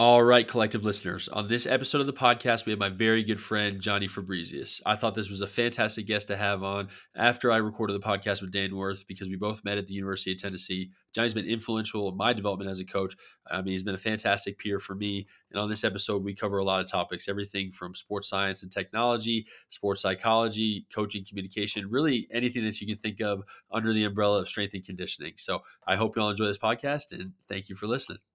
All right, collective listeners. On this episode of the podcast, we have my very good friend, Johnny Fabrizius. I thought this was a fantastic guest to have on after I recorded the podcast with Dan Worth because we both met at the University of Tennessee. Johnny's been influential in my development as a coach. I mean, he's been a fantastic peer for me. And on this episode, we cover a lot of topics everything from sports science and technology, sports psychology, coaching communication, really anything that you can think of under the umbrella of strength and conditioning. So I hope you all enjoy this podcast and thank you for listening.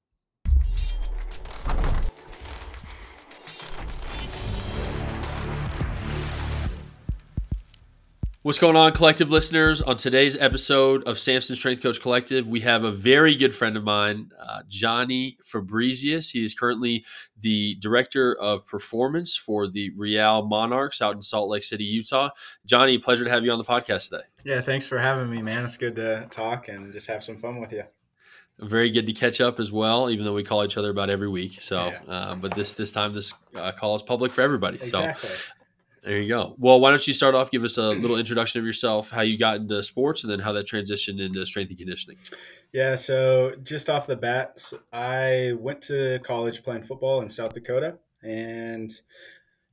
What's going on, collective listeners? On today's episode of Samson Strength Coach Collective, we have a very good friend of mine, uh, Johnny Fabrizius. He is currently the director of performance for the Real Monarchs out in Salt Lake City, Utah. Johnny, pleasure to have you on the podcast today. Yeah, thanks for having me, man. It's good to talk and just have some fun with you. Very good to catch up as well, even though we call each other about every week. So, yeah. uh, but this this time this uh, call is public for everybody. Exactly. So, there you go. Well, why don't you start off? Give us a little introduction of yourself, how you got into sports, and then how that transitioned into strength and conditioning. Yeah, so just off the bat, I went to college playing football in South Dakota, and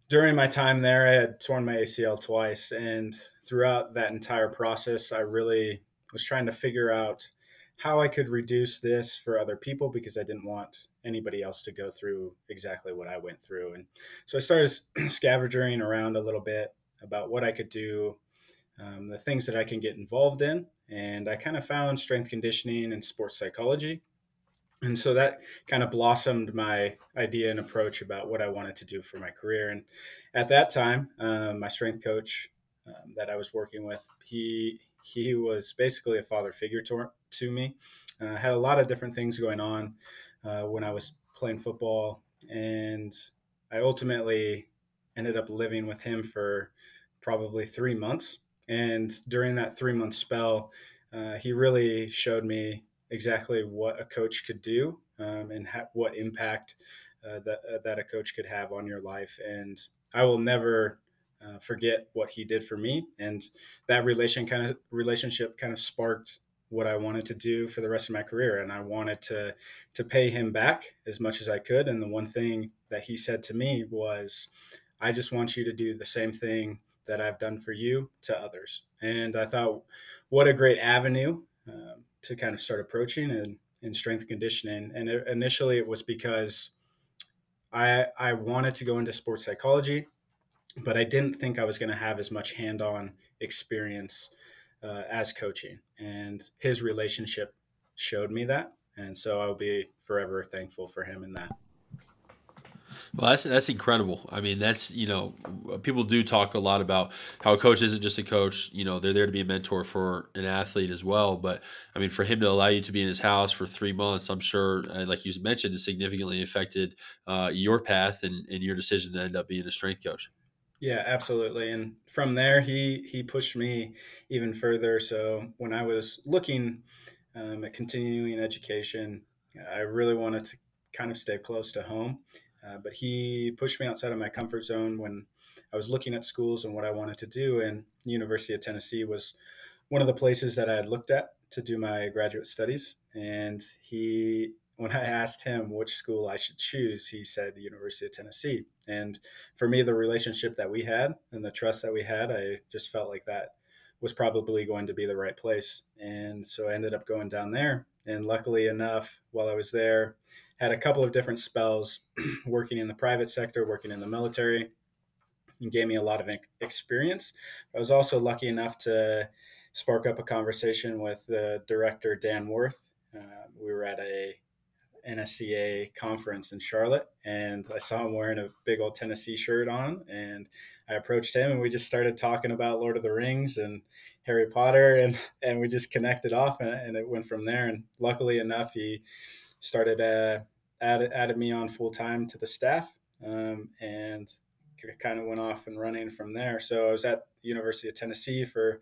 during my time there, I had torn my ACL twice, and throughout that entire process, I really was trying to figure out how I could reduce this for other people because I didn't want anybody else to go through exactly what I went through. And so I started scavenging around a little bit about what I could do, um, the things that I can get involved in. And I kind of found strength conditioning and sports psychology. And so that kind of blossomed my idea and approach about what I wanted to do for my career. And at that time, um, my strength coach um, that I was working with, he he was basically a father figure to, to me. Uh, had a lot of different things going on uh, when I was playing football, and I ultimately ended up living with him for probably three months. And during that three month spell, uh, he really showed me exactly what a coach could do um, and ha- what impact uh, that, uh, that a coach could have on your life. And I will never uh, forget what he did for me, and that relation kind of relationship kind of sparked what I wanted to do for the rest of my career, and I wanted to to pay him back as much as I could. And the one thing that he said to me was, "I just want you to do the same thing that I've done for you to others." And I thought, what a great avenue um, to kind of start approaching and in strength conditioning. And it, initially, it was because I I wanted to go into sports psychology but I didn't think I was going to have as much hand on experience uh, as coaching. And his relationship showed me that. And so I'll be forever thankful for him in that. Well, that's that's incredible. I mean, that's you know, people do talk a lot about how a coach isn't just a coach. You know, they're there to be a mentor for an athlete as well. But I mean, for him to allow you to be in his house for three months, I'm sure, uh, like you mentioned, it significantly affected uh, your path and, and your decision to end up being a strength coach. Yeah, absolutely. And from there, he he pushed me even further. So when I was looking um, at continuing education, I really wanted to kind of stay close to home. Uh, but he pushed me outside of my comfort zone when I was looking at schools and what I wanted to do. And University of Tennessee was one of the places that I had looked at to do my graduate studies. And he when I asked him which school I should choose, he said the University of Tennessee. And for me, the relationship that we had and the trust that we had, I just felt like that was probably going to be the right place. And so I ended up going down there. And luckily enough, while I was there, had a couple of different spells working in the private sector, working in the military, and gave me a lot of experience. I was also lucky enough to spark up a conversation with the director, Dan Worth. Uh, we were at a NSCA conference in Charlotte, and I saw him wearing a big old Tennessee shirt on, and I approached him, and we just started talking about Lord of the Rings and Harry Potter, and and we just connected off, and, and it went from there. And luckily enough, he started uh, added added me on full time to the staff, um, and kind of went off and running from there. So I was at University of Tennessee for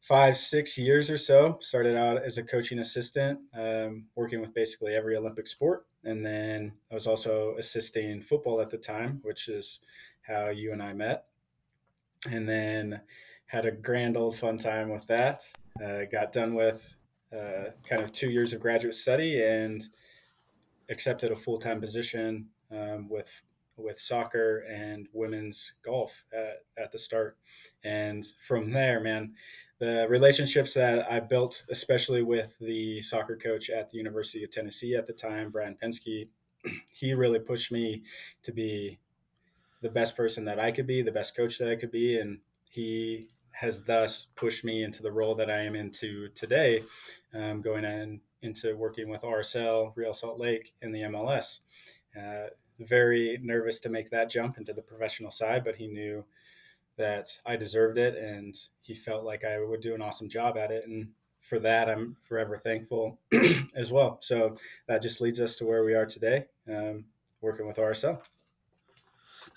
five, six years or so. Started out as a coaching assistant, um, working with basically every Olympic sport. And then I was also assisting football at the time, which is how you and I met. And then had a grand old fun time with that. Uh, got done with uh, kind of two years of graduate study and accepted a full time position um, with with soccer and women's golf at, at the start. And from there, man, the relationships that I built, especially with the soccer coach at the University of Tennessee at the time, Brian Pensky, he really pushed me to be the best person that I could be, the best coach that I could be. And he has thus pushed me into the role that I am into today, um, going in, into working with RSL, Real Salt Lake, in the MLS. Uh, very nervous to make that jump into the professional side, but he knew that I deserved it and he felt like I would do an awesome job at it. And for that, I'm forever thankful as well. So that just leads us to where we are today, um, working with RSL.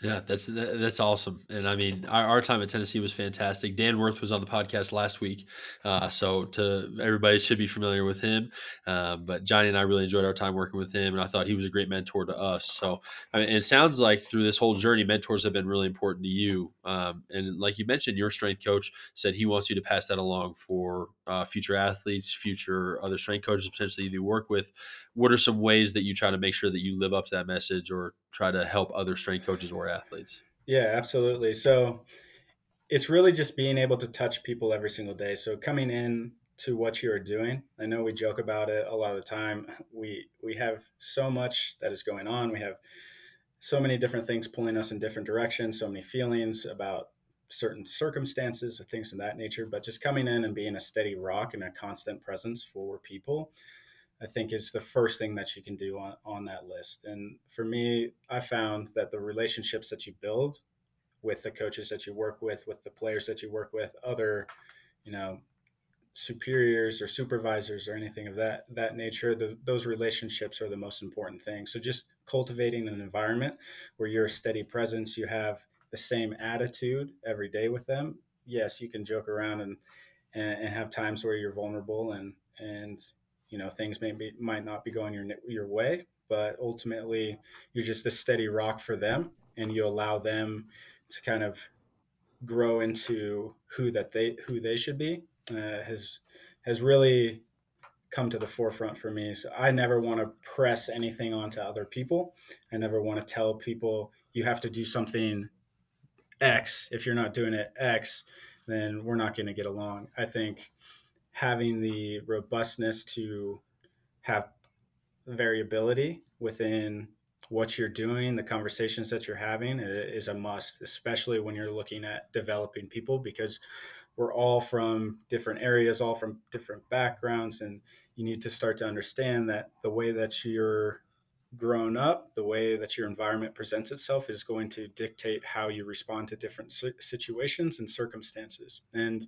Yeah, that's that's awesome, and I mean, our, our, time at Tennessee was fantastic. Dan Worth was on the podcast last week, uh, so to everybody should be familiar with him. Um, but Johnny and I really enjoyed our time working with him, and I thought he was a great mentor to us. So, I mean, it sounds like through this whole journey, mentors have been really important to you. Um, and like you mentioned, your strength coach said he wants you to pass that along for uh, future athletes, future other strength coaches potentially you work with. What are some ways that you try to make sure that you live up to that message, or try to help other strength coaches or athletes. Yeah, absolutely. So it's really just being able to touch people every single day. So coming in to what you are doing. I know we joke about it a lot of the time. We we have so much that is going on. We have so many different things pulling us in different directions, so many feelings about certain circumstances and things of that nature. But just coming in and being a steady rock and a constant presence for people I think is the first thing that you can do on, on that list. And for me, I found that the relationships that you build with the coaches that you work with, with the players that you work with, other, you know, superiors or supervisors or anything of that that nature, the, those relationships are the most important thing. So just cultivating an environment where you're a steady presence, you have the same attitude every day with them. Yes, you can joke around and and, and have times where you're vulnerable and and you know things maybe might not be going your your way but ultimately you're just a steady rock for them and you allow them to kind of grow into who that they who they should be uh, has has really come to the forefront for me. So i never want to press anything onto other people. I never want to tell people you have to do something x. If you're not doing it x then we're not going to get along. I think having the robustness to have variability within what you're doing, the conversations that you're having is a must, especially when you're looking at developing people because we're all from different areas, all from different backgrounds, and you need to start to understand that the way that you're grown up, the way that your environment presents itself is going to dictate how you respond to different situations and circumstances. And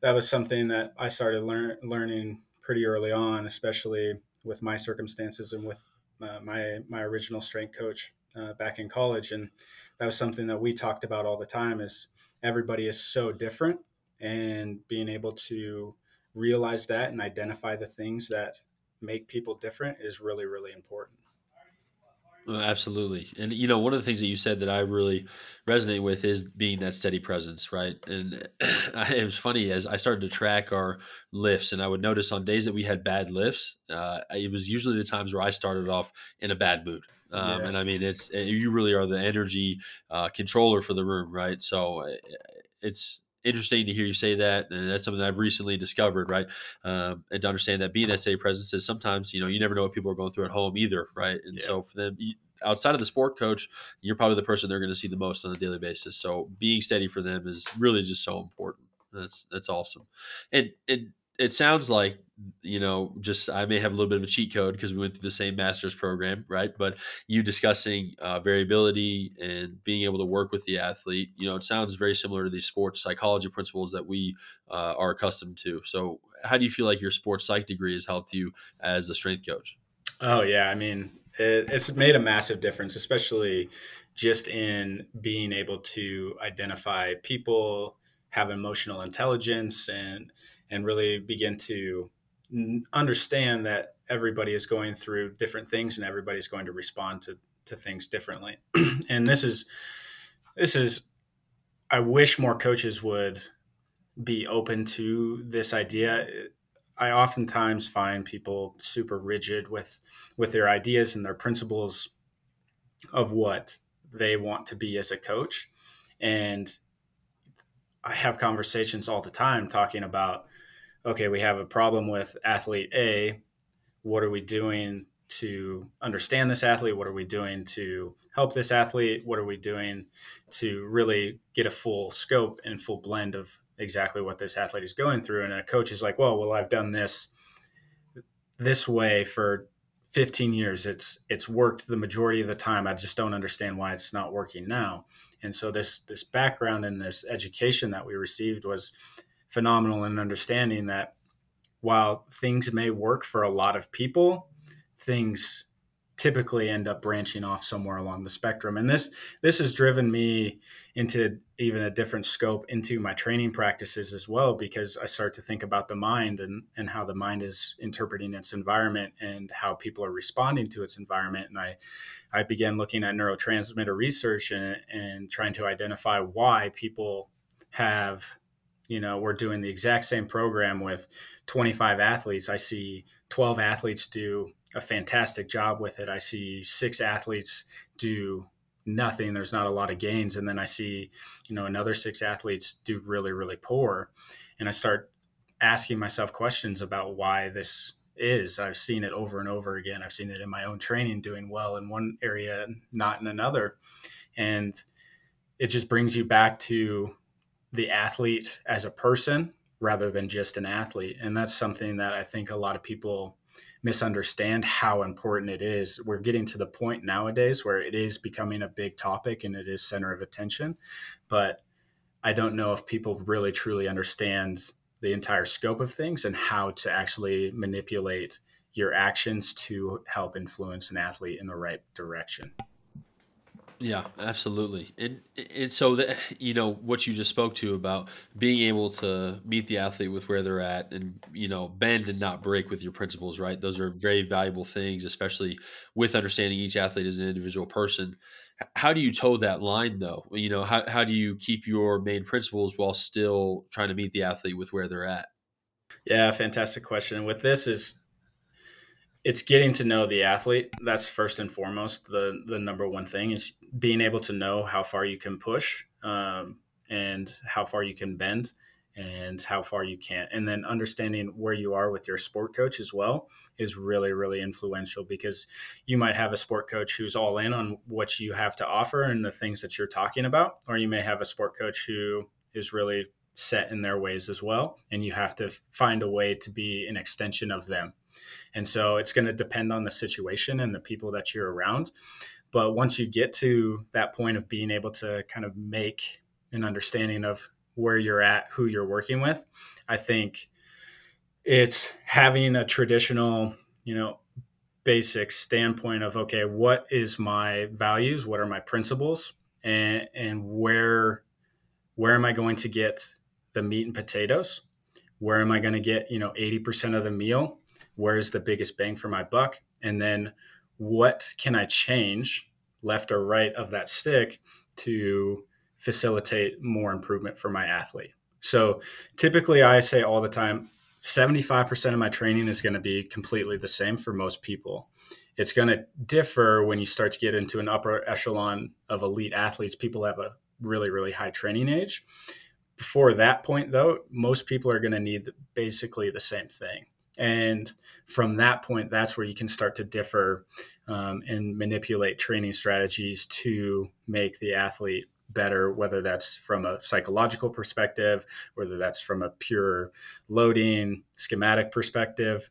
that was something that I started learn, learning pretty early on, especially with my circumstances and with uh, my my original strength coach uh, back in college. And that was something that we talked about all the time. Is everybody is so different, and being able to realize that and identify the things that make people different is really really important. Absolutely. And, you know, one of the things that you said that I really resonate with is being that steady presence, right? And it was funny as I started to track our lifts, and I would notice on days that we had bad lifts, uh, it was usually the times where I started off in a bad mood. Um, yeah. And I mean, it's eh, you really are the energy uh, controller for the room, right? So eh, it's interesting to hear you say that, and that's something I've recently discovered, right? Um, and to understand that being that steady presence is sometimes, you know, you never know what people are going through at home either, right? And yeah. so for them, outside of the sport coach, you're probably the person they're going to see the most on a daily basis. So being steady for them is really just so important. That's that's awesome, and and it sounds like you know just i may have a little bit of a cheat code because we went through the same master's program right? But you discussing uh, variability and being able to work with the athlete you know it sounds very similar to these sports psychology principles that we uh, are accustomed to. So how do you feel like your sports psych degree has helped you as a strength coach? Oh yeah i mean it, it's made a massive difference especially just in being able to identify people have emotional intelligence and and really begin to understand that everybody is going through different things and everybody's going to respond to, to things differently. and this is this is I wish more coaches would be open to this idea. I oftentimes find people super rigid with with their ideas and their principles of what they want to be as a coach. And I have conversations all the time talking about okay, we have a problem with athlete A. What are we doing to understand this athlete? What are we doing to help this athlete? What are we doing to really get a full scope and full blend of exactly what this athlete is going through? And a coach is like, well, well, I've done this this way for 15 years. It's it's worked the majority of the time. I just don't understand why it's not working now. And so this this background and this education that we received was phenomenal in understanding that while things may work for a lot of people, things typically end up branching off somewhere along the spectrum. And this this has driven me into even a different scope into my training practices as well because i start to think about the mind and and how the mind is interpreting its environment and how people are responding to its environment. And i i began looking at neurotransmitter research and and trying to identify why people have you know we're doing the exact same program with 25 athletes i see 12 athletes do a fantastic job with it. I see six athletes do nothing. There's not a lot of gains. And then I see, you know, another six athletes do really, really poor. And I start asking myself questions about why this is. I've seen it over and over again. I've seen it in my own training doing well in one area, not in another. And it just brings you back to the athlete as a person rather than just an athlete. And that's something that I think a lot of people misunderstand how important it is. We're getting to the point nowadays where it is becoming a big topic and it is center of attention. But I don't know if people really truly understand the entire scope of things and how to actually manipulate your actions to help influence an athlete in the right direction. Yeah, absolutely. And and so that you know what you just spoke to about being able to meet the athlete with where they're at and you know bend and not break with your principles, right? Those are very valuable things, especially with understanding each athlete as an individual person. How do you toe that line though? You know, how how do you keep your main principles while still trying to meet the athlete with where they're at? Yeah, fantastic question. And with this is it's getting to know the athlete. That's first and foremost. The the number one thing is being able to know how far you can push um, and how far you can bend and how far you can't. And then understanding where you are with your sport coach as well is really, really influential because you might have a sport coach who's all in on what you have to offer and the things that you're talking about, or you may have a sport coach who is really set in their ways as well. And you have to find a way to be an extension of them. And so it's going to depend on the situation and the people that you're around. But once you get to that point of being able to kind of make an understanding of where you're at, who you're working with, I think it's having a traditional, you know, basic standpoint of okay, what is my values, what are my principles, and and where where am I going to get the meat and potatoes? Where am I going to get, you know, 80% of the meal? Where's the biggest bang for my buck? And then what can I change left or right of that stick to facilitate more improvement for my athlete? So typically, I say all the time 75% of my training is going to be completely the same for most people. It's going to differ when you start to get into an upper echelon of elite athletes. People have a really, really high training age. Before that point, though, most people are going to need basically the same thing. And from that point, that's where you can start to differ um, and manipulate training strategies to make the athlete better, whether that's from a psychological perspective, whether that's from a pure loading schematic perspective.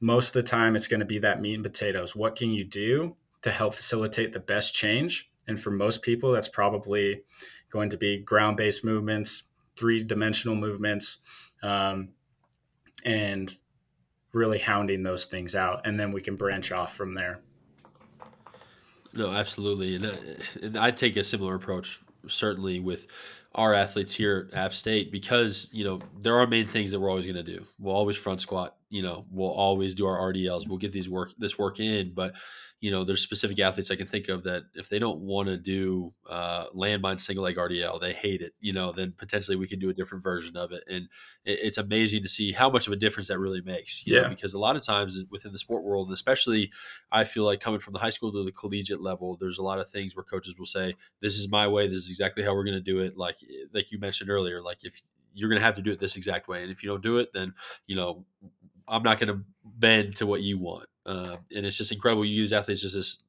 Most of the time, it's going to be that meat and potatoes. What can you do to help facilitate the best change? And for most people, that's probably going to be ground based movements, three dimensional movements, um, and really hounding those things out, and then we can branch off from there. No, absolutely, and, uh, I take a similar approach certainly with our athletes here at App State because you know there are main things that we're always going to do. We'll always front squat. You know, we'll always do our RDLs. We'll get these work this work in, but you know, there's specific athletes I can think of that if they don't want to do uh, landmine single leg RDL, they hate it. You know, then potentially we can do a different version of it, and it, it's amazing to see how much of a difference that really makes. yeah, know, because a lot of times within the sport world, and especially I feel like coming from the high school to the collegiate level, there's a lot of things where coaches will say, "This is my way. This is exactly how we're going to do it." Like like you mentioned earlier, like if you're going to have to do it this exact way, and if you don't do it, then you know I'm not going to bend to what you want. Uh, and it's just incredible. You use athletes just this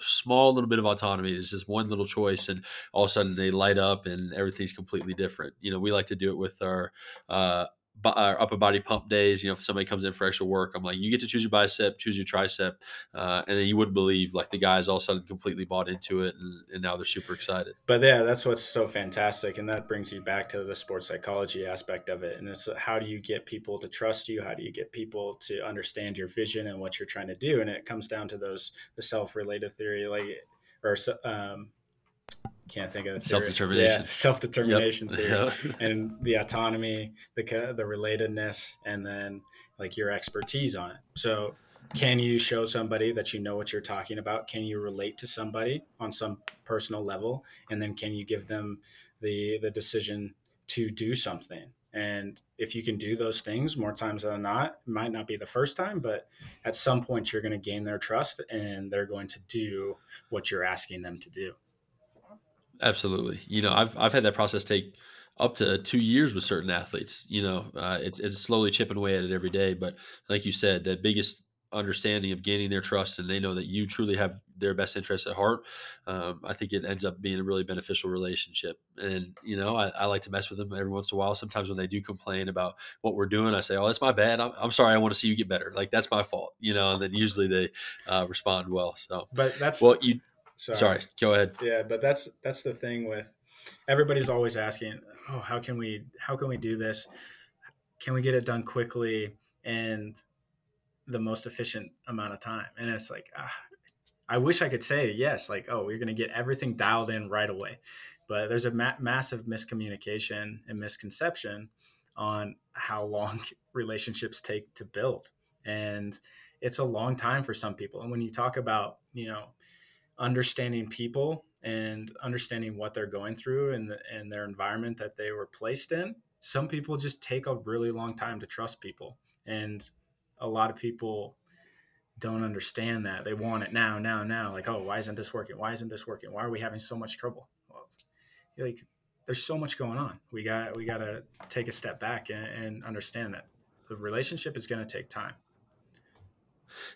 small little bit of autonomy. It's just one little choice, and all of a sudden they light up, and everything's completely different. You know, we like to do it with our uh, our upper body pump days. You know, if somebody comes in for extra work, I'm like, you get to choose your bicep, choose your tricep, uh, and then you wouldn't believe like the guys all of a sudden completely bought into it, and, and, now they're super excited. But yeah, that's what's so fantastic, and that brings you back to the sports psychology aspect of it. And it's how do you get people to trust you? How do you get people to understand your vision and what you're trying to do? And it comes down to those the self related theory, like or um, can't think of the self determination. Yeah, self determination yep. theory, yep. and the autonomy, the the relatedness, and then like your expertise on it. So, can you show somebody that you know what you're talking about? Can you relate to somebody on some personal level, and then can you give them the the decision to do something? And if you can do those things more times than not, it might not be the first time, but at some point you're going to gain their trust and they're going to do what you're asking them to do. Absolutely. You know, I've I've had that process take up to two years with certain athletes. You know, uh, it's it's slowly chipping away at it every day. But like you said, the biggest understanding of gaining their trust and they know that you truly have their best interests at heart um, i think it ends up being a really beneficial relationship and you know I, I, like to mess with them every once in a while sometimes when they do complain about what we're doing i say oh that's my bad i'm, I'm sorry i want to see you get better like that's my fault you know and then usually they uh, respond well so but that's well you Sorry. Sorry. Go ahead. Yeah, but that's that's the thing with everybody's always asking, "Oh, how can we how can we do this? Can we get it done quickly and the most efficient amount of time?" And it's like, ah, I wish I could say yes, like, "Oh, we're going to get everything dialed in right away." But there's a ma- massive miscommunication and misconception on how long relationships take to build. And it's a long time for some people. And when you talk about, you know, understanding people and understanding what they're going through and, and their environment that they were placed in. Some people just take a really long time to trust people. And a lot of people don't understand that. They want it now, now, now. Like, oh, why isn't this working? Why isn't this working? Why are we having so much trouble? Well, like, there's so much going on. We got we got to take a step back and, and understand that the relationship is going to take time.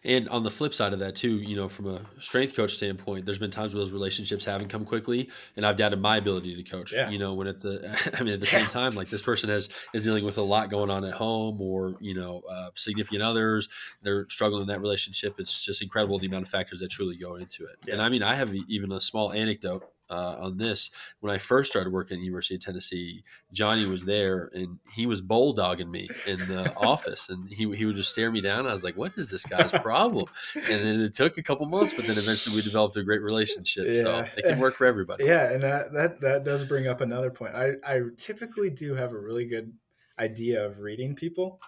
And on the flip side of that too, you know, from a strength coach standpoint, there's been times where those relationships haven't come quickly, and I've doubted my ability to coach. Yeah. You know, when at the, I mean, at the yeah. same time, like this person has is dealing with a lot going on at home, or you know, uh, significant others, they're struggling in that relationship. It's just incredible the amount of factors that truly go into it. Yeah. And I mean, I have even a small anecdote uh, on this. When I first started working at the University of Tennessee, Johnny was there and he was bulldogging me in the office, and he he would just stare me down. I was like, "What is this guy's problem?" And then it took a couple months, but then eventually we developed a great relationship. Yeah. So it can work for everybody. Yeah, and that that that does bring up another point. I I typically do have a really good idea of reading people.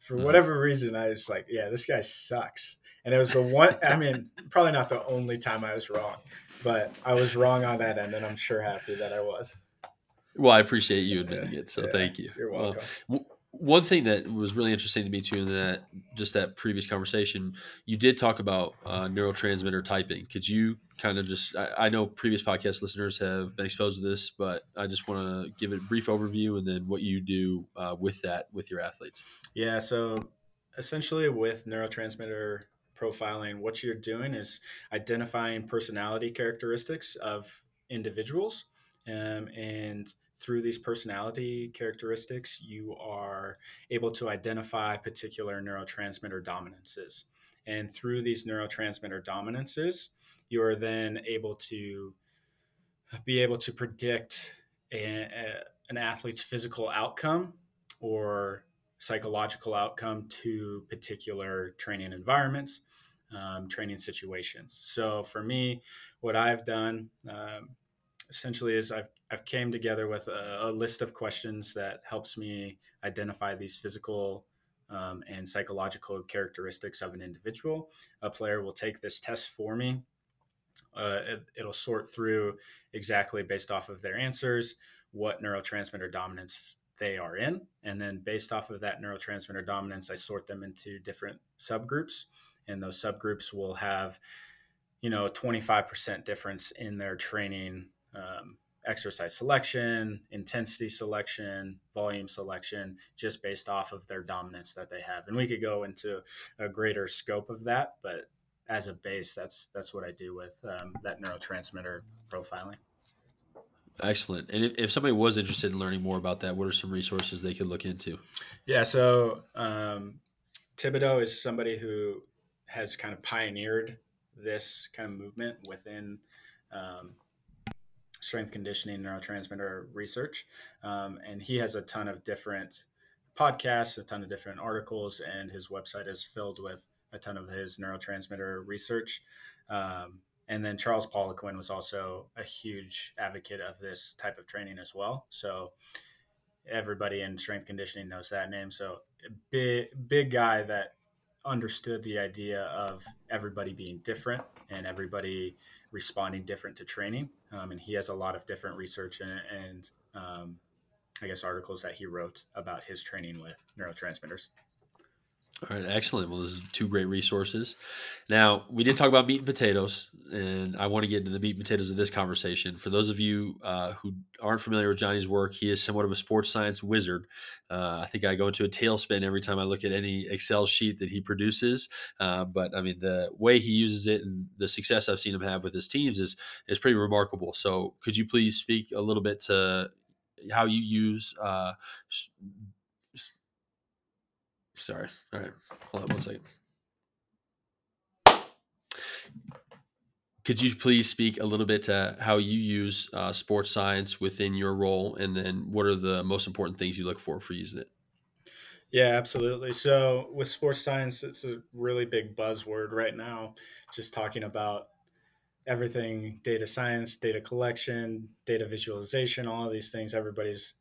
For mm-hmm. whatever reason, I was like, "Yeah, this guy sucks." And it was the one. I mean, probably not the only time I was wrong but I was wrong on that end, and I'm sure happy that I was. Well, I appreciate you admitting it, so yeah, thank you. You're welcome. one thing that was really interesting to me too in that just that previous conversation, you did talk about uh, neurotransmitter typing. Could you kind of just? I, I, know previous podcast listeners have been exposed to this, but I just want to give it a brief overview and then what you do uh, with that with your athletes. Yeah, so essentially with neurotransmitter profiling, what you're doing is identifying personality characteristics of individuals. Um, and through these personality characteristics, you are able to identify particular neurotransmitter dominances. And through these neurotransmitter dominances, you are then able to be able to predict a, a, an athlete's physical outcome or psychological outcome to particular training environments, um, training situations. So for me, what I've done um, essentially is I've I've came together with a, a, list of questions that helps me identify these physical um, and psychological characteristics of an individual. A player will take this test for me. Uh, it, will sort through exactly based off of their answers what neurotransmitter dominance they are in. And then based off of that neurotransmitter dominance, I sort them into different subgroups. And those subgroups will have, you know, a 25% difference in their training um, exercise selection, intensity selection, volume selection, just based off of their dominance that they have. And we could go into a greater scope of that, but as a base, that's that's what I do with um, that neurotransmitter profiling. Excellent. And if, if, somebody was interested in learning more about that, what are some resources they could look into? Yeah, so um, Thibaudeau is somebody who has kind of pioneered this kind of movement within um, strength conditioning neurotransmitter research. Um, and he has a ton of different podcasts, a ton of different articles, and his website is filled with a ton of his neurotransmitter research. Um, and then Charles Poliquin was also a huge advocate of this type of training as well. So everybody in strength conditioning knows that name. So big, big guy that understood the idea of everybody being different and everybody responding different to training. Um, and he has a lot of different research and, and um, I guess articles that he wrote about his training with neurotransmitters. All right, excellent. Well, those are two great resources. Now, we did talk about meat and potatoes, and I want to get into the meat and potatoes of this conversation. For those of you uh, who aren't familiar with Johnny's work, he is somewhat of a sports science wizard. Uh, I think I go into a tailspin every time I look at any Excel sheet that he produces. Uh, but I mean, the way he uses it and the success I've seen him have with his teams is is pretty remarkable. So, could you please speak a little bit to how you use uh, Sorry. All right. Hold on one second. Could you please speak a little bit to how you use uh, sports science within your role, and then what are the most important things you look for for using it? Yeah, absolutely. So with sports science, it's a really big buzzword right now. Just talking about everything data science, data collection, data visualization, all of these things. Everybody's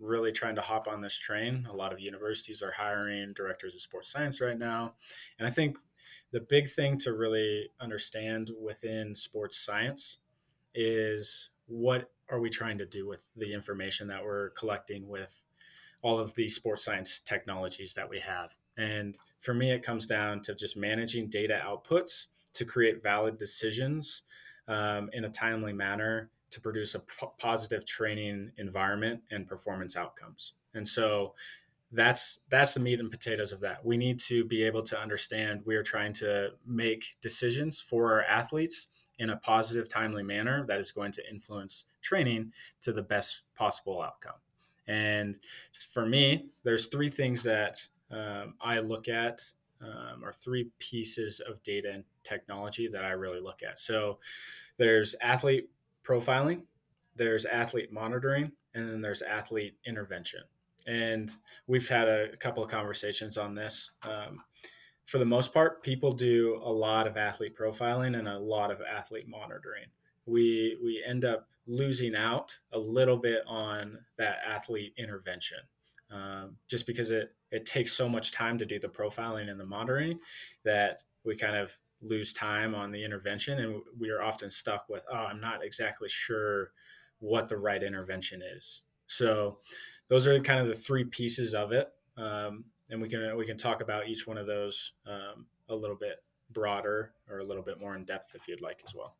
really trying to hop on this train. A lot of universities are hiring directors of sports science right now. And I think the big thing to really understand within sports science is what are we trying to do with the information that we're collecting with all of the sports science technologies that we have. And for me, it comes down to just managing data outputs to create valid decisions um, in a timely manner to produce a p- positive training environment and performance outcomes. And so that's that's the meat and potatoes of that. We need to be able to understand we are trying to make decisions for our athletes in a positive, timely manner that is going to influence training to the best possible outcome. And for me, there's three things that um, I look at, um, or three pieces of data and technology that I really look at. So there's athlete profiling, there's athlete monitoring, and then there's athlete intervention. And we've had a, a couple of conversations on this. Um, for the most part, people do a lot of athlete profiling and a lot of athlete monitoring. We we end up losing out a little bit on that athlete intervention, um, just because it it takes so much time to do the profiling and the monitoring that we kind of lose time on the intervention and we are often stuck with oh i'm not exactly sure what the right intervention is. So those are kind of the three pieces of it um, and we can we can talk about each one of those um, a little bit broader or a little bit more in depth if you'd like as well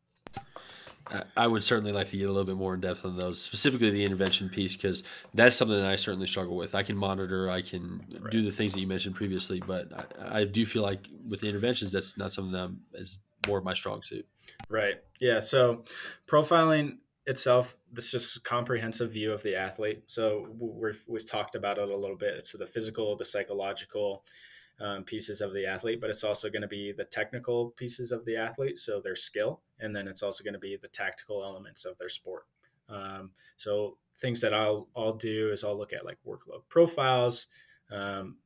I would certainly like to get a little bit more in depth on those, specifically the intervention piece, because that's something that I certainly struggle with. I can monitor, I can right. do the things that you mentioned previously, but I, I, do feel like with the interventions, that's not something that is more of my strong suit. Right. Yeah. So profiling itself, this just a comprehensive view of the athlete. So we've, we've talked about it a little bit. So the physical, the psychological, um, pieces of the athlete, but it's also going to be the technical pieces of the athlete, so their skill, and then it's also going to be the tactical elements of their sport. Um, so things that I'll I'll do is I'll look at like workload profiles. Um,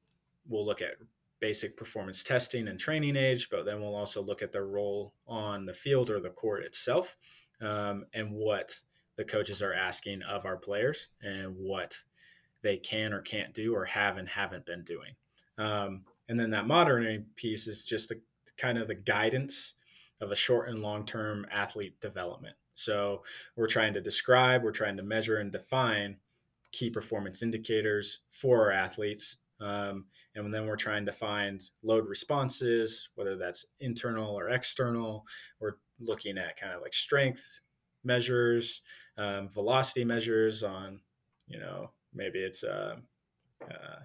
we'll look at basic performance testing and training age, but then we'll also look at their role on the field or the court itself, um, and what the coaches are asking of our players and what they can or can't do or have and haven't been doing. Um, and then that monitoring piece is just the kind of the guidance of a short and long term athlete development. So we're trying to describe, we're trying to measure and define key performance indicators for our athletes. Um, and then we're trying to find load responses, whether that's internal or external. We're looking at kind of like strength measures, um, velocity measures on, you know, maybe it's uh, uh,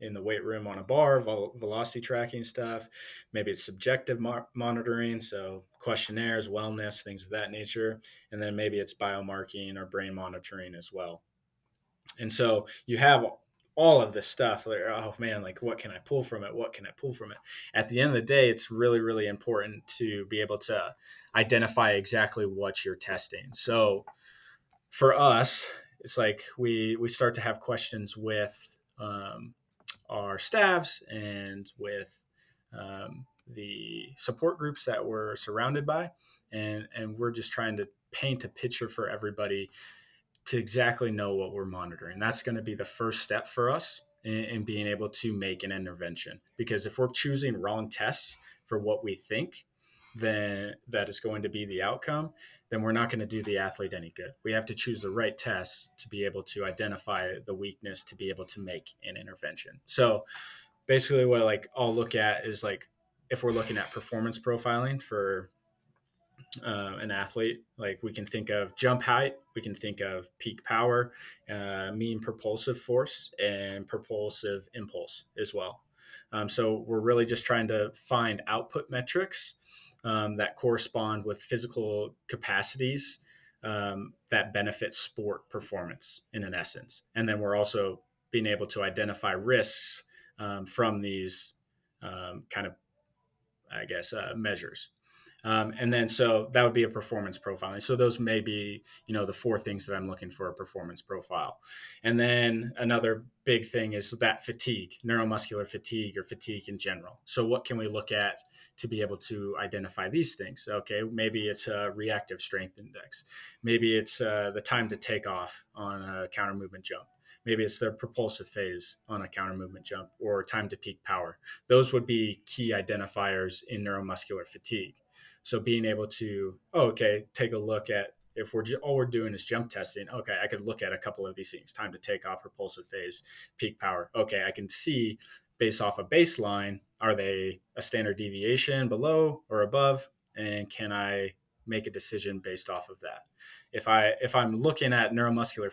in the weight room on a bar, velocity tracking stuff. Maybe it's subjective monitoring, so questionnaires, wellness, things of that nature. And then maybe it's biomarking or brain monitoring as well. And so you have all of this stuff. Like, oh man, like what can I pull from it? What can I pull from it? At the end of the day, it's really, really important to be able to identify exactly what you're testing. So for us, it's like we we start to have questions with um, our staffs and with um, the support groups that we're surrounded by, and and we're just trying to paint a picture for everybody to exactly know what we're monitoring. That's going to be the first step for us in, in, being able to make an intervention. Because if we're choosing wrong tests for what we think, then that is going to be the outcome, then we're not going to do the athlete any good. We have to choose the right tests to be able to identify the weakness to be able to make an intervention. So basically what like I'll look at is like if we're looking at performance profiling for uh, an athlete, like we can think of jump height, we can think of peak power, uh, mean propulsive force, and propulsive impulse as well. Um, so we're really just trying to find output metrics um, that correspond with physical capacities um, that benefit sport performance in an essence. And then we're also being able to identify risks um, from these um, kind of, I guess, uh, measures. Um, and then so that would be a performance profiling. So those may be, you know, the four things that I'm looking for a performance profile. And then another big thing is that fatigue, neuromuscular fatigue or fatigue in general. So what can we look at to be able to identify these things? Okay, maybe it's a reactive strength index. Maybe it's uh, the time to take off on a counter movement jump maybe it's the propulsive phase on a counter movement jump or time to peak power. Those would be key identifiers in neuromuscular fatigue. So being able to, oh, okay, take a look at if we're all we're doing is jump testing, okay, I could look at a couple of these things: time to take off, propulsive phase, peak power. Okay, I can see based off a baseline, are they a standard deviation below or above, and can I make a decision based off of that? If I if I'm looking at neuromuscular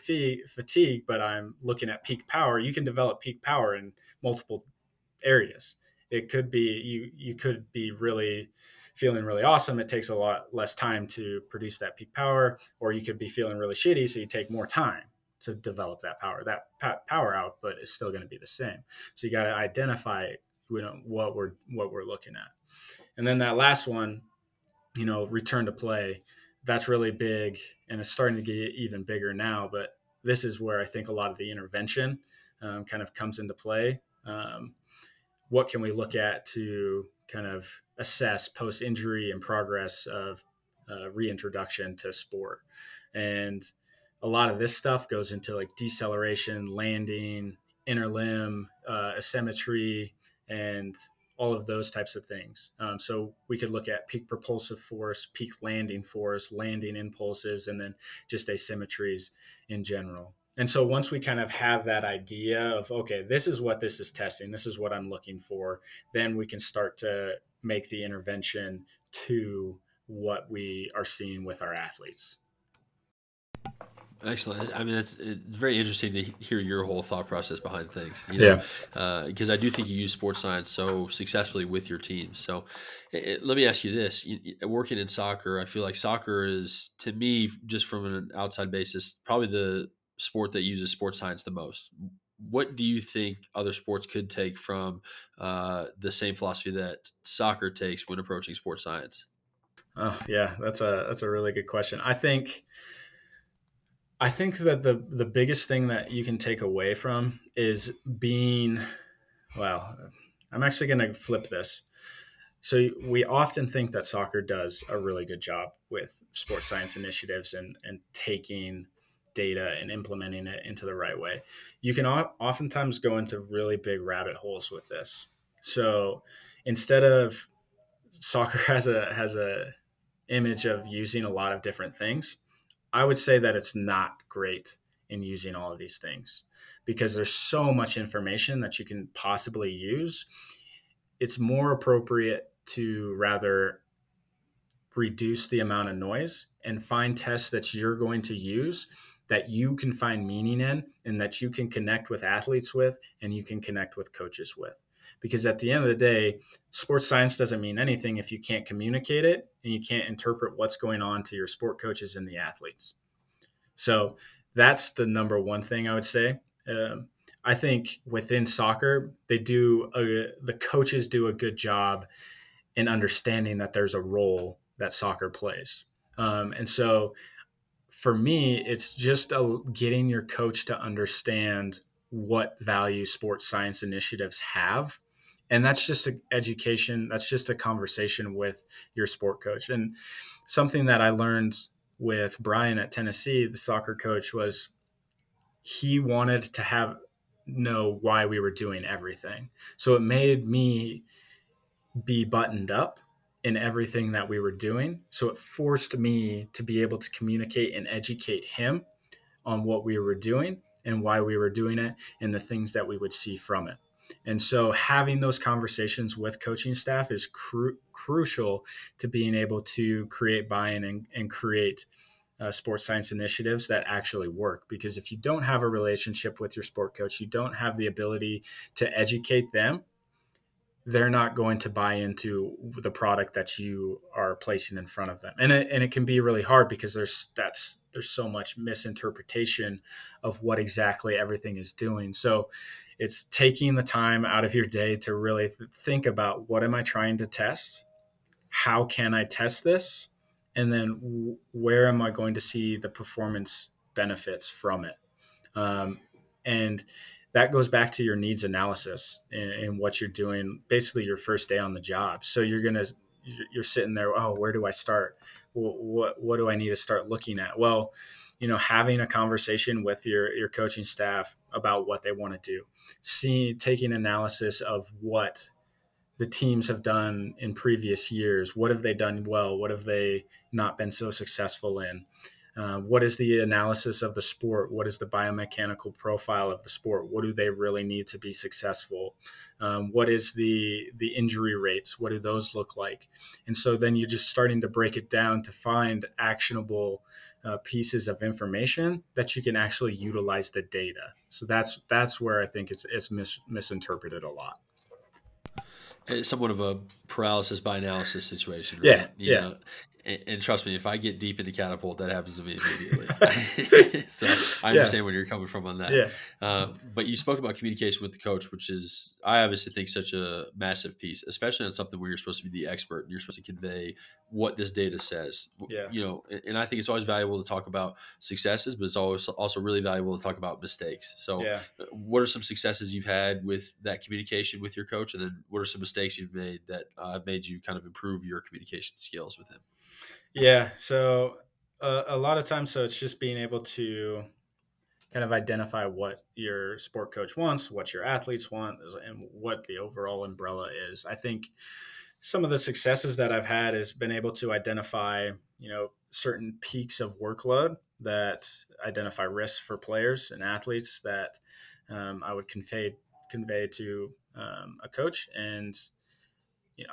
fatigue, but I'm looking at peak power, you can develop peak power in multiple areas. It could be you you could be really feeling really awesome, it takes a lot less time to produce that peak power, or you could be feeling really shitty, so you take more time to develop that power. That power output is still going to be the same. So you got to identify you know, what we're what we're looking at, and then that last one, you know, return to play. That's really big, and it's starting to get even bigger now. But this is where I think a lot of the intervention um, kind of comes into play. Um, what can we look at to kind of assess post injury and progress of uh, reintroduction to sport. And a lot of this stuff goes into like deceleration, landing, inter limb, uh, asymmetry, and all of those types of things. Um, so we could look at peak propulsive force, peak landing force, landing impulses, and then just asymmetries in general. And so once we kind of have that idea of, okay, this is what this is testing, this is what I'm looking for, then we can start to make the intervention to what we are seeing with our athletes. Excellent. I mean, it's, it's very interesting to hear your whole thought process behind things. You know? Yeah. Because uh, I do think you use sports science so successfully with your teams. So it, it, let me ask you this: you, working in soccer, I feel like soccer is, to me, just from an outside basis, probably the sport that uses sports science the most what do you think other sports could take from uh, the same philosophy that soccer takes when approaching sports science? Oh yeah, that's a that's a really good question. I think I think that the the biggest thing that you can take away from is being well. I'm actually going to flip this. So we often think that soccer does a really good job with sports science initiatives and and taking data and implementing it into the right way. You can oftentimes go into really big rabbit holes with this. So instead of soccer has a has a image of using a lot of different things, I would say that it's not great in using all of these things because there's so much information that you can possibly use. It's more appropriate to rather reduce the amount of noise and find tests that you're going to use that you can find meaning in and that you can connect with athletes with and you can connect with coaches with. Because at the end of the day, sports science doesn't mean anything if you can't communicate it and you can't interpret what's going on to your sport coaches and the athletes. So that's the number one thing I would say. Um, I think within soccer, they do a, the coaches do a good job in understanding that there's a role that soccer plays. Um, and so for me, it's just a, getting your coach to understand what value sports science initiatives have. And that's just an education, that's just a conversation with your sport coach. And something that I learned with Brian at Tennessee, the soccer coach, was he wanted to have know why we were doing everything. So it made me be buttoned up in everything that we were doing. So it forced me to be able to communicate and educate him on what we were doing and why we were doing it and the things that we would see from it. And so having those conversations with coaching staff is cru- crucial to being able to create buy-in and, and create uh, sports science initiatives that actually work. Because if you don't have a relationship with your sport coach, you don't have the ability to educate them they're not going to buy into the product that you are placing in front of them. And it, and it can be really hard because there's that's there's so much misinterpretation of what exactly everything is doing. So it's taking the time out of your day to really th- think about what am i trying to test? How can i test this? And then w- where am i going to see the performance benefits from it? Um, and that goes back to your needs analysis and, and, what you're doing basically your first day on the job. So you're gonna you're sitting there oh where do i start? What what do i need to start looking at? Well you know having a conversation with your your coaching staff about what they want to do. See taking analysis of what the teams have done in previous years. What have they done well? What have they not been so successful in uh, what is the analysis of the sport? What is the biomechanical profile of the sport? What do they really need to be successful? Um, what is the the injury rates? What do those look like? And so then you're just starting to break it down to find actionable uh, pieces of information that you can actually utilize the data. So that's that's where I think it's it's mis- misinterpreted a lot. It's somewhat of a paralysis by analysis situation. Right? Yeah, you yeah. Know, and, and, trust me, if I get deep into catapult, that happens to me immediately. so I understand yeah. where you're coming from on that. Yeah. Uh, but you spoke about communication with the coach, which is I obviously think such a massive piece, especially on something where you're supposed to be the expert and you're supposed to convey what this data says. Yeah. You know, and, I think it's always valuable to talk about successes, but it's always also really valuable to talk about mistakes. So, yeah. Uh, what are some successes you've had with that communication with your coach, and then what are some mistakes you've made that uh, have made you kind of improve your communication skills with him? Yeah. So uh, a lot of times, so it's just being able to kind of identify what your sport coach wants, what your athletes want, and what the overall umbrella is. I think some of the successes that I've had has been able to identify, you know, certain peaks of workload that identify risks for players and athletes that um, I would convey convey to um, a coach and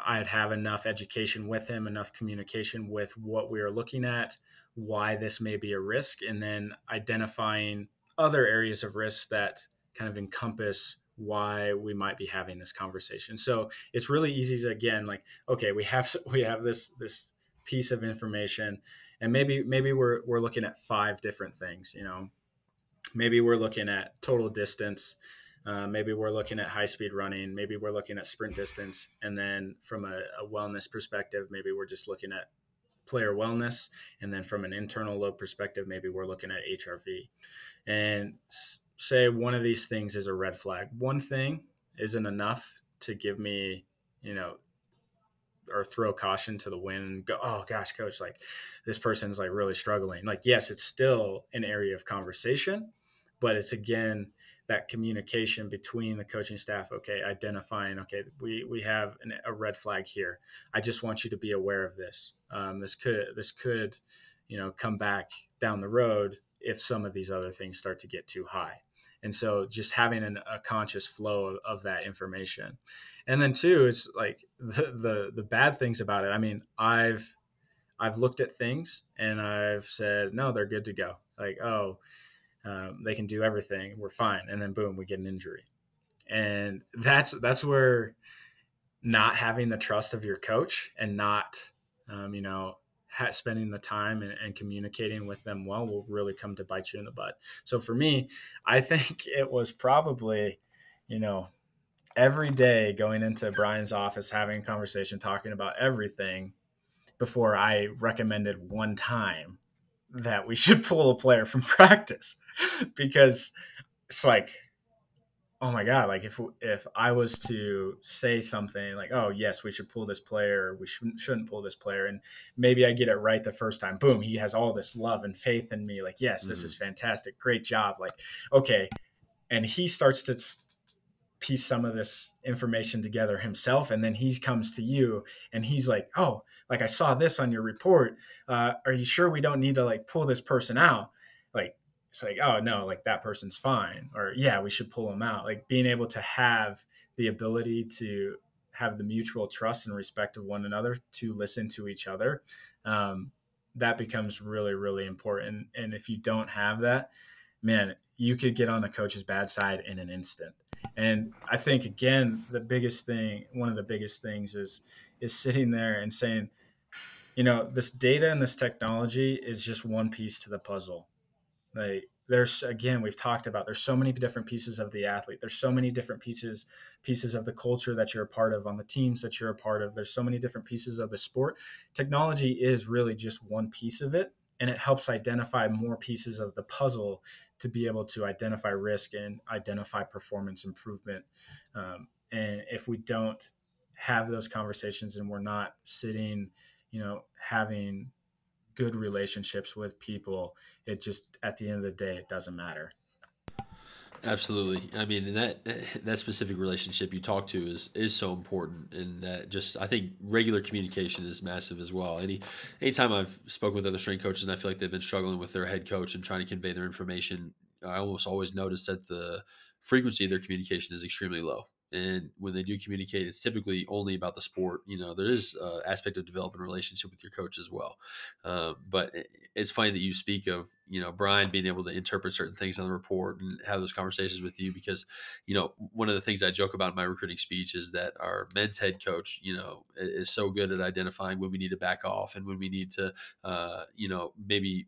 I'd have enough education with him, enough communication with what we are looking at, why this may be a risk, and then identifying other areas of risk that kind of encompass why we might be having this conversation. So it's really easy to again like, okay, we have we have this this piece of information, and maybe maybe we're we're looking at five different things. You know, maybe we're looking at total distance uh, maybe we're looking at high speed running. Maybe we're looking at sprint distance. And then from a, a, wellness perspective, maybe we're just looking at player wellness. And then from an internal load perspective, maybe we're looking at HRV. And s- say one of these things is a red flag. One thing isn't enough to give me, you know, or throw caution to the wind and go, oh gosh, coach, like this person's like really struggling. Like, yes, it's still an area of conversation, but it's again that communication between the coaching staff. Okay, identifying. Okay, we we have an, a red flag here. I just want you to be aware of this. Um, this could this could, you know, come back down the road if some of these other things start to get too high. And so just having an, a conscious flow of, of, that information. And then two, it's like the, the, the bad things about it. I mean, I've, I've looked at things and I've said, no, they're good to go. Like, oh, um, they can do everything. We're fine. And then boom, we get an injury. And that's, that's where not having the trust of your coach and not, um, you know, ha- spending the time and, and, communicating with them well will really come to bite you in the butt. So for me, I think it was probably, you know, every day going into Brian's office, having a conversation, talking about everything before I recommended one time that we should pull a player from practice because it's like oh my god like if if i was to say something like oh yes we should pull this player we shouldn't shouldn't pull this player and maybe i get it right the first time boom he has all this love and faith in me like yes this mm-hmm. is fantastic great job like okay and he starts to piece some of this information together himself and then he comes to you and he's like oh like i saw this on your report uh, are you sure we don't need to like pull this person out like it's like oh no like that person's fine or yeah we should pull them out. Like being able to have the ability to have the mutual trust and respect of one another to listen to each other um, that becomes really really important and if you don't have that man you could get on the coach's bad side in an instant. And i think again the biggest thing one of the biggest things is is sitting there and saying you know this data and this technology is just one piece to the puzzle like there's again we've talked about there's so many different pieces of the athlete. There's so many different pieces pieces of the culture that you're a part of on the teams that you're a part of. There's so many different pieces of the sport. Technology is really just one piece of it and it helps identify more pieces of the puzzle to be able to identify risk and identify performance improvement. Um, and if we don't have those conversations and we're not sitting you know having good relationships with people it just at the end of the day it doesn't matter Absolutely. I mean, that that specific relationship you talk to is is so important, and that just I think regular communication is massive as well. Any anytime I've spoken with other strength coaches and I feel like they've been struggling with their head coach and trying to convey their information, I almost always notice that the frequency of their communication is extremely low and when they do communicate it's typically only about the sport you know there is uh, aspect of developing relationship with your coach as well. Um, but it's funny that you speak of you know brian being able to interpret certain things on the report and have those conversations with you because you know one of the things i joke about in my recruiting speech is that our men's head coach you know is so good at identifying when we need to back off and when we need to uh, you know maybe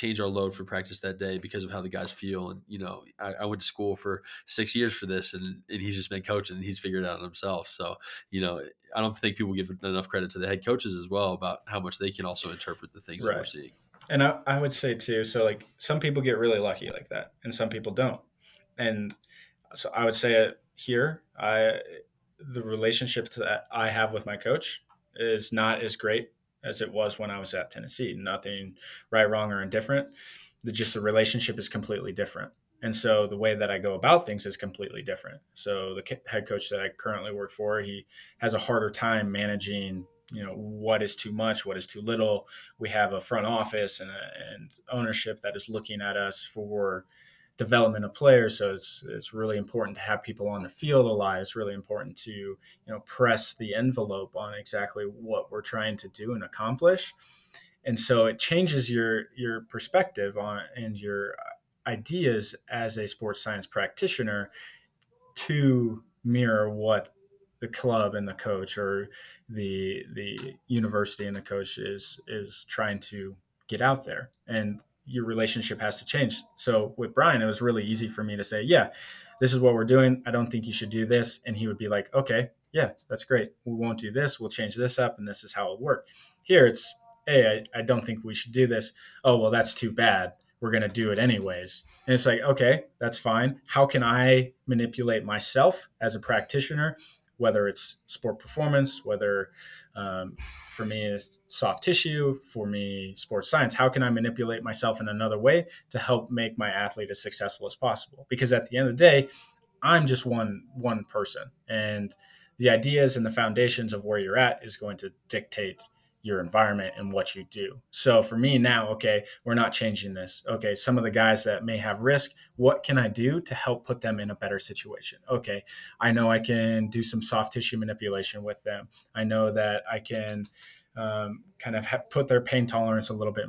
change our load for practice that day because of how the guys feel. And you know, I, I, went to school for six years for this, and, and he's just been coaching and he's figured it out himself. So you know, I don't think people give enough credit to the head coaches as well about how much they can also interpret the things right. that we're seeing. And I, I would say too, so like some people get really lucky like that, and some people don't. And so I would say it here, I the relationship that I have with my coach is not as great as it was when I was at Tennessee. Nothing right, wrong, or indifferent. The, just the relationship is completely different. And so the way that I go about things is completely different. So the head coach that I currently work for, he has a harder time managing, you know, what is too much, what is too little. We have a front office and, a, and ownership that is looking at us for development of players. So it's it's really important to have people on the field a lot. It's really important to you know press the envelope on exactly what we're trying to do and accomplish. And so it changes your your perspective on and your uh, ideas as a sports science practitioner to mirror what the club and the coach or the the university and the coach is is trying to get out there and your relationship has to change. So with Brian, it was really easy for me to say, yeah, this is what we're doing. I don't think you should do this. And he would be like, okay, yeah, that's great. We won't do this. We'll change this up. And this is how it'll work. Here it's, hey, I, I don't think we should do this. Oh, well, that's too bad. We're going to do it anyways. And it's like, okay, that's fine. How can I manipulate myself as a practitioner, whether it's sport performance, whether Um, for me, is soft tissue. For me, sports science. How can I manipulate myself in another way to help make my athlete as successful as possible? Because at the end of the day, I'm just one one person, and the ideas and the foundations of where you're at is going to dictate your environment and what you do. So for me now, okay, we're not changing this. Okay, some of the guys that may have risk, what can I do to help put them in a better situation? Okay, I know I can do some soft tissue manipulation with them. I know that I can um, kind of ha- put their pain tolerance a little bit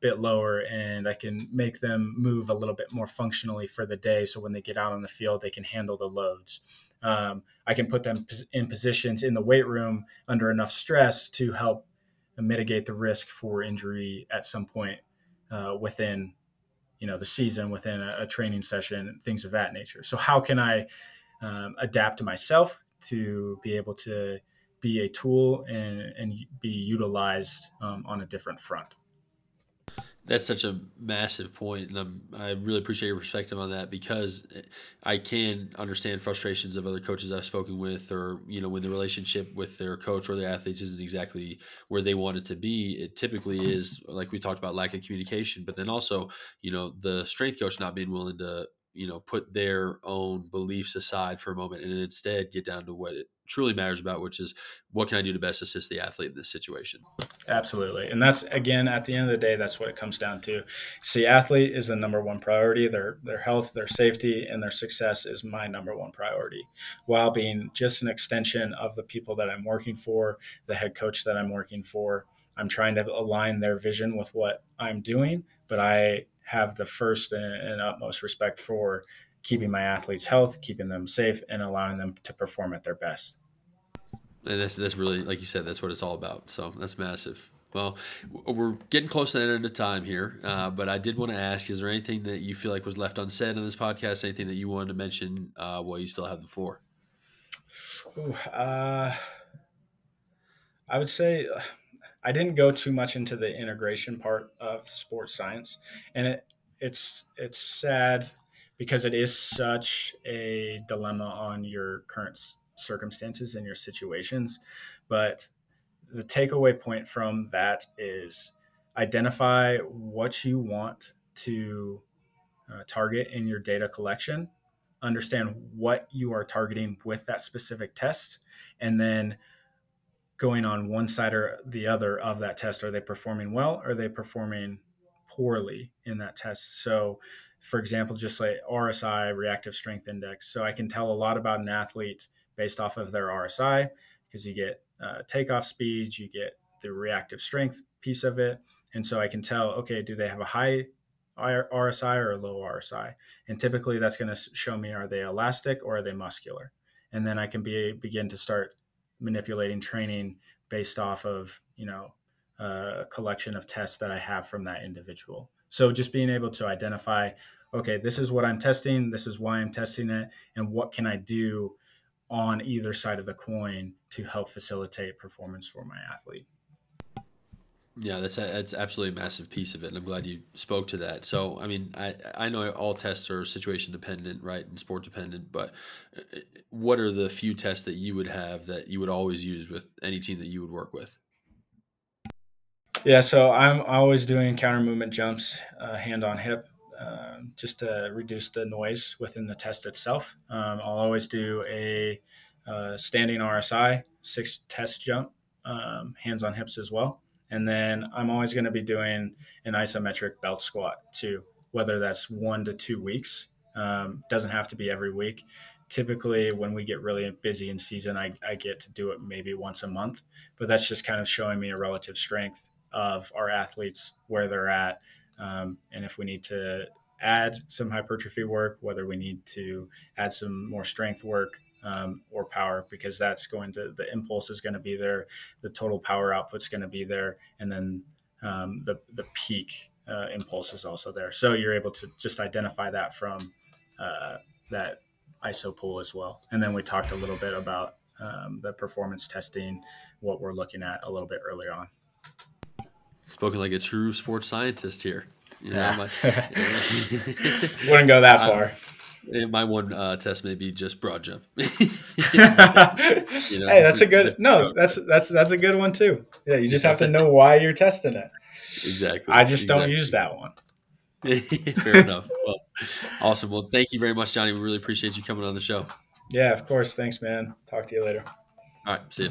bit lower, and I can make them move a little bit more functionally for the day. So when they get out on the field, they can handle the loads. Um, I can put them in positions in the weight room under enough stress to help mitigate the risk for injury at some point uh, within you know the season within a, a, training session things of that nature. So how can i um, adapt myself to be able to be a tool and, and be utilized um, on a different front that's such a massive point, and I'm, I really appreciate your perspective on that because I can understand frustrations of other coaches I've spoken with, or you know, when the relationship with their coach or their athletes isn't exactly where they want it to be. It typically is, like we talked about, lack of communication, but then also, you know, the strength coach not being willing to you know put their own beliefs aside for a moment and instead get down to what it truly matters about which is what can i do to best assist the athlete in this situation? Absolutely and that's again at the end of the day that's what it comes down to. See athlete is the number one priority their their health their safety and their success is my number one priority while being just an extension of the people that i'm working for the head coach that i'm working for. I'm trying to align their vision with what i'm doing but i have the first and, and utmost respect for keeping my athletes' health, keeping them safe, and allowing them to perform at their best. And that's that's really like you said, that's what it's all about. So that's massive. Well, we're getting close to the end of time here, uh, but I did want to ask: Is there anything that you feel like was left unsaid in this podcast? Anything that you wanted to mention uh, while you still have the floor? Ooh, uh, I would say I didn't go too much into the integration part of sports science, and it it's it's sad because it is such a dilemma on your current circumstances and your situations. But the takeaway point from that is identify what you want to uh, target in your data collection, understand what you are targeting with that specific test, and then going on one side or the other of that test. Are they performing well? Or are they performing poorly in that test? So, for example, just like RSI, reactive strength index. So I can tell a lot about an athlete based off of their RSI because you get uh, takeoff speeds, you get the reactive strength piece of it. And so I can tell, okay, do they have a high RSI or a low RSI? And typically that's going to show me are they elastic or are they muscular? And then I can be begin to start manipulating training based off of you know a collection of tests that I have from that individual. So just being able to identify, okay, this is what I'm testing, this is why I'm testing it, and what can I do on either side of the coin to help facilitate performance for my athlete. Yeah, that's a, that's absolutely a massive piece of it, and I'm glad you spoke to that. So, I mean, I I know all tests are situation dependent, right, and sport dependent, but uh, what are the few tests that you would have that you would always use with any team that you would work with? Yeah, so I'm always doing counter movement jumps, uh, hand on hip, uh, just to reduce the noise within the test itself. Um, I'll always do a uh, standing RSI six test jump, um, hands on hips as well. And then I'm always going to be doing an isometric belt squat too, whether that's one to two weeks. Um, doesn't have to be every week. Typically, when we get really busy in season, I, I get to do it maybe once a month, but that's just kind of showing me a relative strength of our athletes, where they're at, um, and if we need to add some hypertrophy work, whether we need to add some more strength work, um, or power because that's going to the impulse is going to be there, the total power output is going to be there, and then um, the the peak uh, impulse is also there. So you're able to just identify that from uh, that ISO pull as well. And then we talked a little bit about um, the performance testing, what we're looking at a little bit earlier on. Spoken like a true sports scientist here. You know, yeah. Wouldn't go that far. My one uh, test may be just broad jump. you know, hey, that's a good no. That's that's that's a good one too. Yeah, you just have to know why you're testing it. Exactly. I just exactly. don't use that one. Fair enough. Well, awesome. Well, thank you very much, Johnny. We really appreciate you coming on the show. Yeah, of course. Thanks, man. Talk to you later. All right. See you.